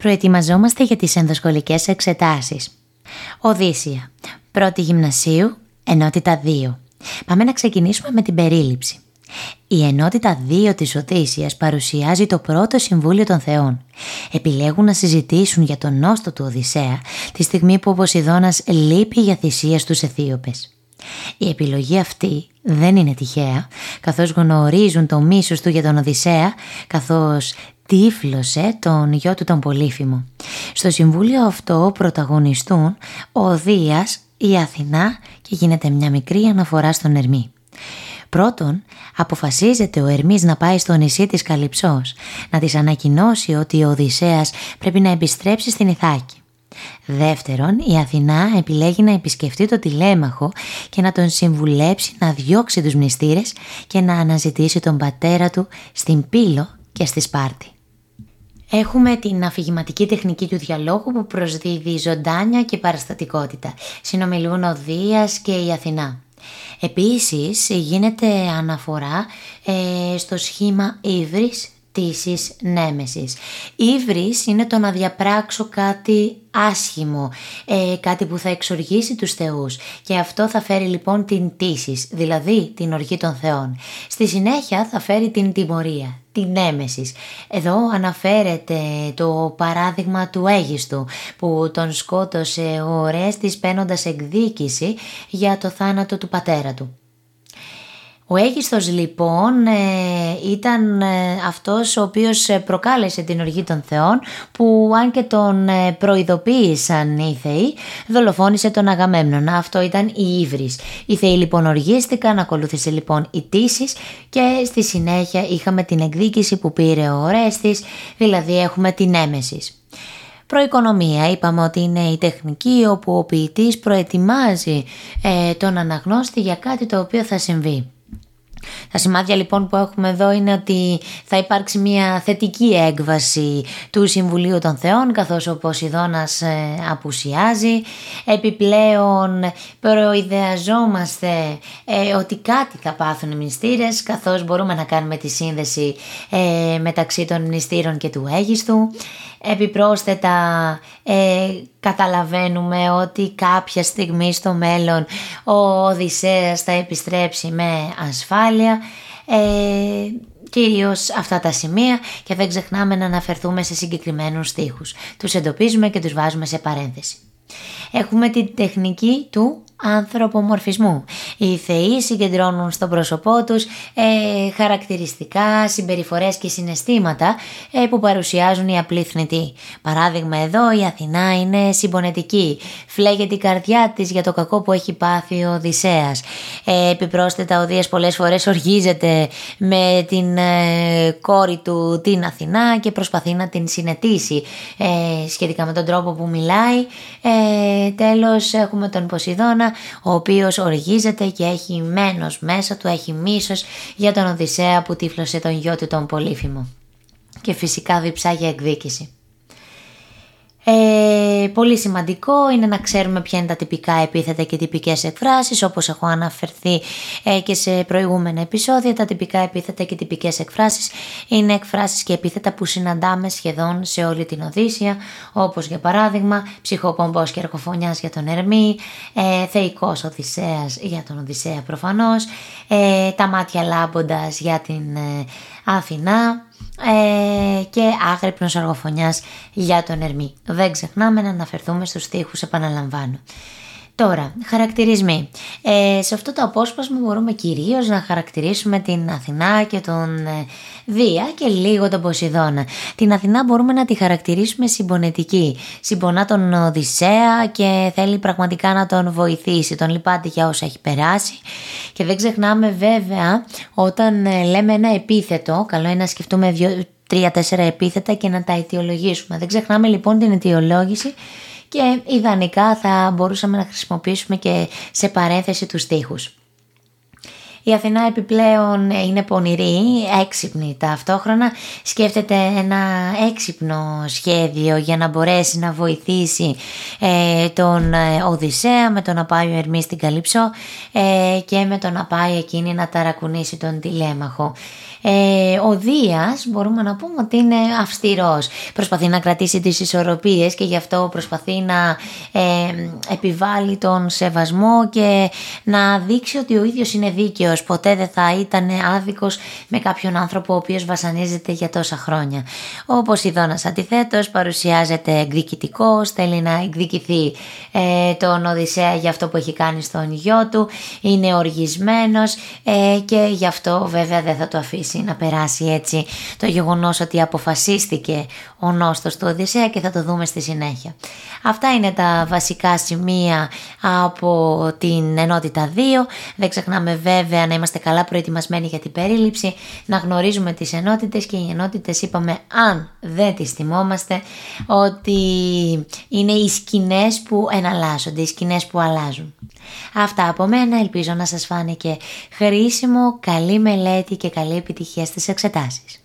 Προετοιμαζόμαστε για τις ενδοσχολικές εξετάσεις. Οδύσσια. Πρώτη γυμνασίου, ενότητα 2. Πάμε να ξεκινήσουμε με την περίληψη. Η ενότητα 2 της Οδύσσιας παρουσιάζει το πρώτο Συμβούλιο των Θεών. Επιλέγουν να συζητήσουν για τον νόστο του Οδυσσέα τη στιγμή που ο Ποσειδώνας λείπει για θυσία στους Αιθίωπες. Η επιλογή αυτή δεν είναι τυχαία, καθώς γνωρίζουν το μίσος του για τον Οδυσσέα, καθώς τύφλωσε τον γιο του τον Πολύφημο. Στο συμβούλιο αυτό πρωταγωνιστούν ο Δίας, η Αθηνά και γίνεται μια μικρή αναφορά στον Ερμή. Πρώτον, αποφασίζεται ο Ερμής να πάει στο νησί της Καλυψός, να της ανακοινώσει ότι ο Οδυσσέας πρέπει να επιστρέψει στην Ιθάκη. Δεύτερον, η Αθηνά επιλέγει να επισκεφτεί το τηλέμαχο και να τον συμβουλέψει να διώξει τους μνηστήρες και να αναζητήσει τον πατέρα του στην Πύλο και στη Σπάρτη. Έχουμε την αφηγηματική τεχνική του διαλόγου που προσδίδει ζωντάνια και παραστατικότητα. Συνομιλούν ο Δίας και η Αθηνά. Επίσης γίνεται αναφορά ε, στο σχήμα ύβρις τήσης νέμεσης. Ήβρις είναι το να διαπράξω κάτι άσχημο, ε, κάτι που θα εξοργήσει τους θεούς και αυτό θα φέρει λοιπόν την τύσης, δηλαδή την οργή των θεών. Στη συνέχεια θα φέρει την τιμωρία, την έμεσης. Εδώ αναφέρεται το παράδειγμα του Αίγιστου που τον σκότωσε ο Ορέστης παίρνοντας εκδίκηση για το θάνατο του πατέρα του. Ο Αίγιστος λοιπόν ε, ήταν ε, αυτός ο οποίος ε, προκάλεσε την οργή των θεών που αν και τον προειδοποίησαν οι θεοί δολοφόνησε τον Αγαμέμνονα. Αυτό ήταν η Ήβρις. Οι θεοί λοιπόν οργίστηκαν, ακολούθησε λοιπόν η Τύσης και στη συνέχεια είχαμε την εκδίκηση που πήρε ο Ορέστης, δηλαδή έχουμε την έμεσης. Προοικονομία είπαμε ότι είναι η τεχνική όπου ο ποιητής προετοιμάζει τον αναγνώστη για κάτι το οποίο θα συμβεί. Τα σημάδια λοιπόν που έχουμε εδώ είναι ότι θα υπάρξει μια θετική έκβαση του Συμβουλίου των Θεών καθώς ο Ποσειδώνας ε, απουσιάζει. Επιπλέον προειδεαζόμαστε ε, ότι κάτι θα πάθουν οι μνηστήρες καθώς μπορούμε να κάνουμε τη σύνδεση ε, μεταξύ των μνηστήρων και του Αίγιστου. Επιπρόσθετα ε, καταλαβαίνουμε ότι κάποια στιγμή στο μέλλον ο Οδυσσέας θα επιστρέψει με ασφάλεια. Ε, κυρίως αυτά τα σημεία και δεν ξεχνάμε να αναφερθούμε σε συγκεκριμένους στίχους. Τους εντοπίζουμε και τους βάζουμε σε παρένθεση. Έχουμε την τεχνική του ανθρωπομορφισμού. Οι θεοί συγκεντρώνουν στο πρόσωπό τους ε, χαρακτηριστικά, συμπεριφορές και συναισθήματα ε, που παρουσιάζουν οι απλοί θνητοί. Παράδειγμα εδώ η Αθηνά είναι συμπονετική, φλέγεται η καρδιά της για το κακό που έχει πάθει ο Οδυσσέας. Ε, επιπρόσθετα ο Δίας πολλές φορές οργίζεται με την ε, κόρη του την Αθηνά και προσπαθεί να την συνετίσει ε, σχετικά με τον τρόπο που μιλάει. Ε, τέλος έχουμε τον Ποσειδώνα ο οποίος οργίζεται και έχει μένος μέσα του, έχει μίσος για τον Οδυσσέα που τύφλωσε τον γιο του τον Πολύφημο και φυσικά διψά για εκδίκηση. Ε, πολύ σημαντικό είναι να ξέρουμε ποια είναι τα τυπικά επίθετα και τυπικές εκφράσεις όπως έχω αναφερθεί ε, και σε προηγούμενα επεισόδια τα τυπικά επίθετα και τυπικές εκφράσεις είναι εκφράσεις και επίθετα που συναντάμε σχεδόν σε όλη την Οδύσσια όπως για παράδειγμα ψυχοπομπός και ερκοφωνιάς για τον Ερμή ε, θεϊκός Οδυσσέας για τον Οδυσσέα προφανώς ε, τα μάτια λάμποντας για την ε, Αθηνά ε, και άγρυπνος αργοφωνιάς για τον Ερμή. Δεν ξεχνάμε να αναφερθούμε στους στίχους, επαναλαμβάνω. Τώρα, χαρακτηρισμοί. Ε, σε αυτό το απόσπασμα μπορούμε κυρίως να χαρακτηρίσουμε την Αθηνά και τον ε, Δία και λίγο τον Ποσειδώνα. Την Αθηνά μπορούμε να τη χαρακτηρίσουμε συμπονετική. Συμπονά τον Οδυσσέα και θέλει πραγματικά να τον βοηθήσει. Τον λυπάται για όσα έχει περάσει. Και δεν ξεχνάμε βέβαια όταν ε, λέμε ένα επίθετο, καλό είναι να σκεφτούμε δύο, τρία-τέσσερα επίθετα και να τα αιτιολογήσουμε. Δεν ξεχνάμε λοιπόν την αιτιολόγηση και ιδανικά θα μπορούσαμε να χρησιμοποιήσουμε και σε παρένθεση τους στίχους. Η Αθηνά επιπλέον είναι πονηρή, έξυπνη ταυτόχρονα, σκέφτεται ένα έξυπνο σχέδιο για να μπορέσει να βοηθήσει ε, τον ε, Οδυσσέα με το να πάει ο Ερμής στην Καλύψο ε, και με το να πάει εκείνη να ταρακουνήσει τον τηλέμαχο. Ε, ο Δίας μπορούμε να πούμε ότι είναι αυστηρός. Προσπαθεί να κρατήσει τις ισορροπίες και γι' αυτό προσπαθεί να ε, επιβάλλει τον σεβασμό και να δείξει ότι ο ίδιος είναι δίκαιος. Ποτέ δεν θα ήταν άδικος με κάποιον άνθρωπο ο οποίος βασανίζεται για τόσα χρόνια. Ο Ποσειδώνας αντιθέτως παρουσιάζεται εκδικητικός, θέλει να εκδικηθεί ε, τον Οδυσσέα για αυτό που έχει κάνει στον γιο του, είναι οργισμένος ε, και γι' αυτό βέβαια δεν θα το αφήσει να περάσει έτσι το γεγονός ότι αποφασίστηκε ο νόστος του Οδυσσέα και θα το δούμε στη συνέχεια. Αυτά είναι τα βασικά σημεία από την ενότητα 2. Δεν ξεχνάμε βέβαια να είμαστε καλά προετοιμασμένοι για την περίληψη, να γνωρίζουμε τις ενότητες και οι ενότητες είπαμε αν δεν τις θυμόμαστε ότι είναι οι σκηνές που εναλλάσσονται, οι σκηνές που αλλάζουν. Αυτά από μένα, ελπίζω να σας φάνηκε χρήσιμο, καλή μελέτη και καλή επιτυχία στις εξετάσεις.